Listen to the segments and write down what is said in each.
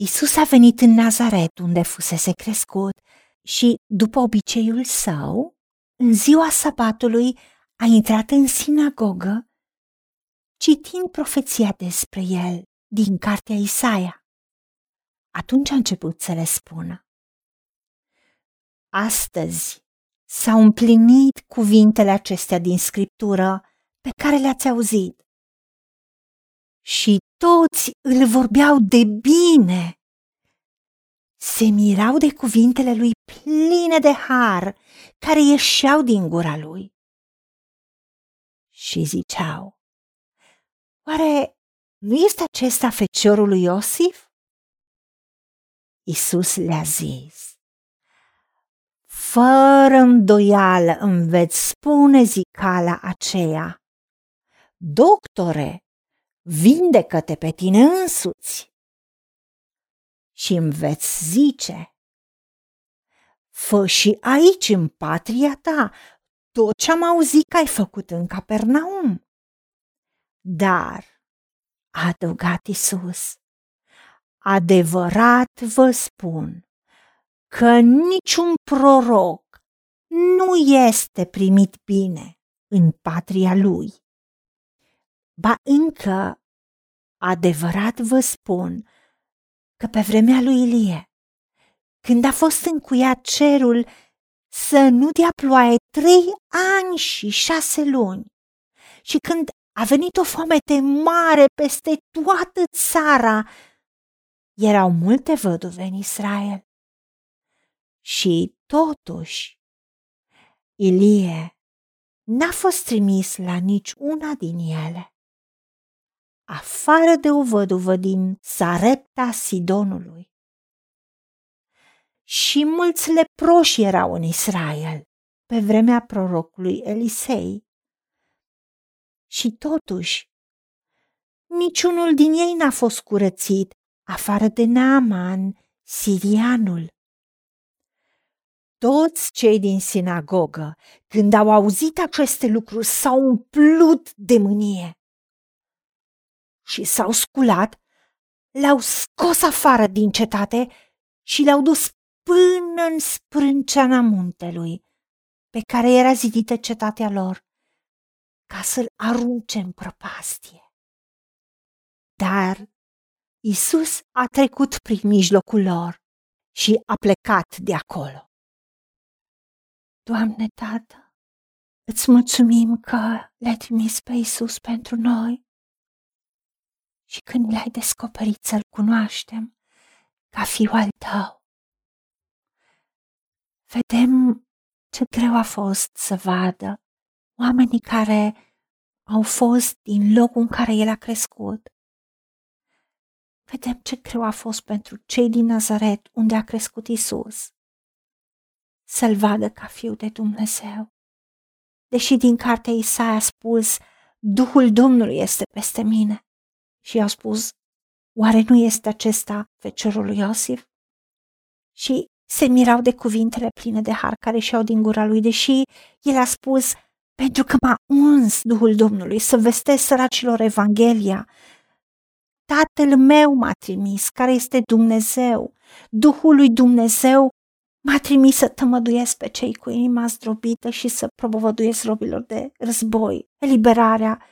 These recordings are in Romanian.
Isus a venit în Nazaret, unde fusese crescut, și, după obiceiul său, în ziua sabatului a intrat în sinagogă, citind profeția despre el din cartea Isaia. Atunci a început să le spună. Astăzi s-au împlinit cuvintele acestea din scriptură pe care le-ați auzit. Și toți îl vorbeau de bine. Se mirau de cuvintele lui pline de har care ieșeau din gura lui. Și ziceau, oare nu este acesta feciorul lui Iosif? Isus le-a zis, fără îndoială îmi veți spune zicala aceea, Doctore, vindecă-te pe tine însuți. Și îmi veți zice, fă și aici în patria ta tot ce am auzit că ai făcut în Capernaum. Dar, a adăugat Isus, adevărat vă spun că niciun proroc nu este primit bine în patria lui. Ba încă, adevărat vă spun că pe vremea lui Ilie, când a fost încuiat cerul să nu dea ploaie trei ani și șase luni, și când a venit o foamete mare peste toată țara, erau multe văduve în Israel. Și totuși, Ilie n-a fost trimis la nici una din ele afară de o văduvă din Sarepta Sidonului. Și mulți leproși erau în Israel pe vremea prorocului Elisei. Și totuși, niciunul din ei n-a fost curățit, afară de Naaman, sirianul. Toți cei din sinagogă, când au auzit aceste lucruri, s-au umplut de mânie și s-au sculat, l-au scos afară din cetate și l-au dus până în sprânceana muntelui, pe care era zidită cetatea lor, ca să-l arunce în prăpastie. Dar Isus a trecut prin mijlocul lor și a plecat de acolo. Doamne, Tată, îți mulțumim că le-ai trimis pe Isus pentru noi și când l-ai descoperit să-l cunoaștem ca fiul al tău. Vedem ce greu a fost să vadă oamenii care au fost din locul în care el a crescut. Vedem ce greu a fost pentru cei din Nazaret unde a crescut Isus să-l vadă ca fiu de Dumnezeu. Deși din cartea Isaia a spus, Duhul Domnului este peste mine, și i-au spus, oare nu este acesta feciorul lui Iosif? Și se mirau de cuvintele pline de har care și-au din gura lui, deși el a spus, pentru că m-a uns Duhul Domnului să vestesc săracilor Evanghelia. Tatăl meu m-a trimis, care este Dumnezeu. Duhul lui Dumnezeu m-a trimis să tămăduiesc pe cei cu inima zdrobită și să propovăduiesc robilor de război, eliberarea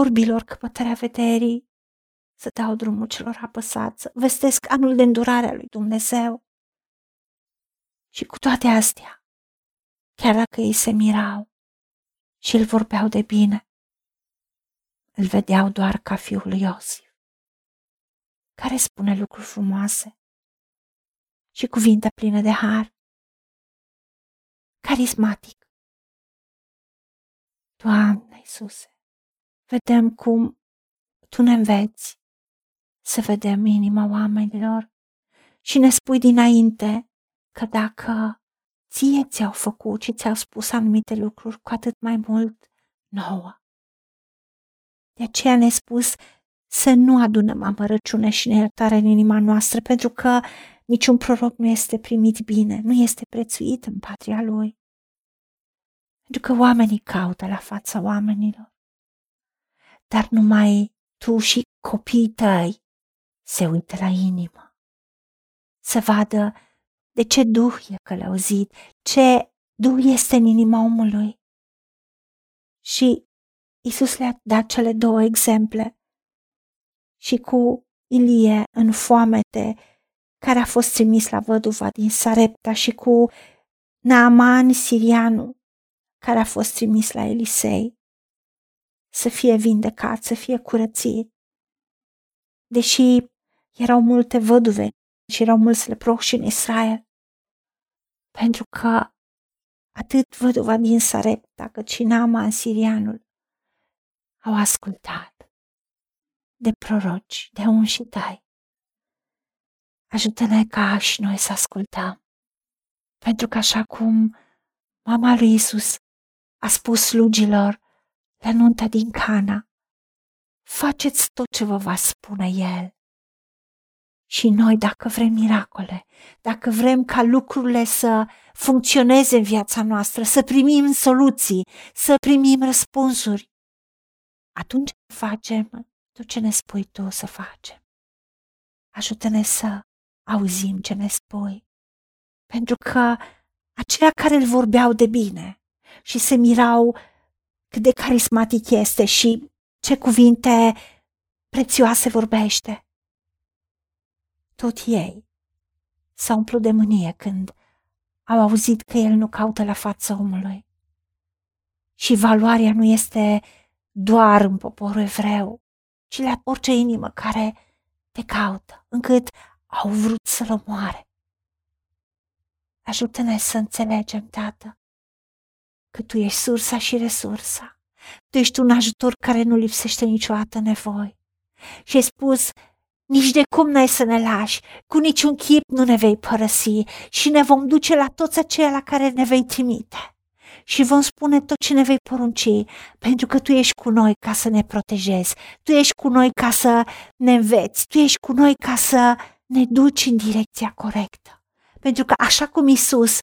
orbilor căpătarea vederii, să dau drumul celor apăsați, să vestesc anul de îndurare a lui Dumnezeu. Și cu toate astea, chiar dacă ei se mirau și îl vorbeau de bine, îl vedeau doar ca fiul lui Iosif, care spune lucruri frumoase și cuvinte pline de har, carismatic. Doamne Iisuse, vedem cum tu ne înveți să vedem inima oamenilor și ne spui dinainte că dacă ție ți-au făcut și ți-au spus anumite lucruri, cu atât mai mult nouă. De aceea ne-ai spus să nu adunăm amărăciune și neiertare în inima noastră, pentru că niciun proroc nu este primit bine, nu este prețuit în patria lui. Pentru că oamenii caută la fața oamenilor dar numai tu și copiii tăi se uită la inimă. să vadă de ce duh e călăuzit, ce duh este în inima omului. Și Isus le-a dat cele două exemple. Și cu Ilie în foamete, care a fost trimis la văduva din Sarepta și cu Naaman sirianul, care a fost trimis la Elisei, să fie vindecat, să fie curățit. Deși erau multe văduve și erau mulți leproși în Israel, pentru că atât văduva din Sarepta cât și Naaman sirianul au ascultat de proroci, de unși tăi. Ajută-ne ca și noi să ascultăm, pentru că așa cum mama lui Isus a spus slugilor la nunta din Cana, faceți tot ce vă va spune El. Și noi, dacă vrem miracole, dacă vrem ca lucrurile să funcționeze în viața noastră, să primim soluții, să primim răspunsuri, atunci facem tot ce ne spui tu să facem. Ajută-ne să auzim ce ne spui, pentru că aceia care îl vorbeau de bine și se mirau cât de carismatic este și ce cuvinte prețioase vorbește. Tot ei s-au umplut de mânie când au auzit că el nu caută la fața omului. Și valoarea nu este doar în poporul evreu, ci la orice inimă care te caută, încât au vrut să-l omoare. Ajută-ne să înțelegem, Tată, că Tu ești sursa și resursa. Tu ești un ajutor care nu lipsește niciodată nevoi. Și ai spus, nici de cum n-ai să ne lași, cu niciun chip nu ne vei părăsi și ne vom duce la toți aceia la care ne vei trimite. Și vom spune tot ce ne vei porunci, pentru că Tu ești cu noi ca să ne protejezi, Tu ești cu noi ca să ne înveți, Tu ești cu noi ca să ne duci în direcția corectă. Pentru că așa cum Isus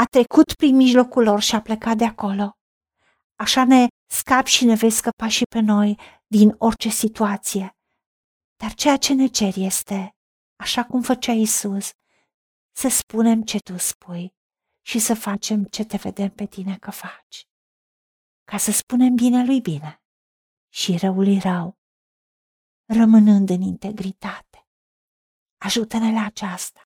a trecut prin mijlocul lor și a plecat de acolo, așa ne scapi și ne vei scăpa și pe noi din orice situație. Dar ceea ce ne cer este, așa cum făcea Isus, să spunem ce tu spui și să facem ce te vedem pe tine că faci. Ca să spunem bine lui bine și răului rău, rămânând în integritate. Ajută-ne la aceasta.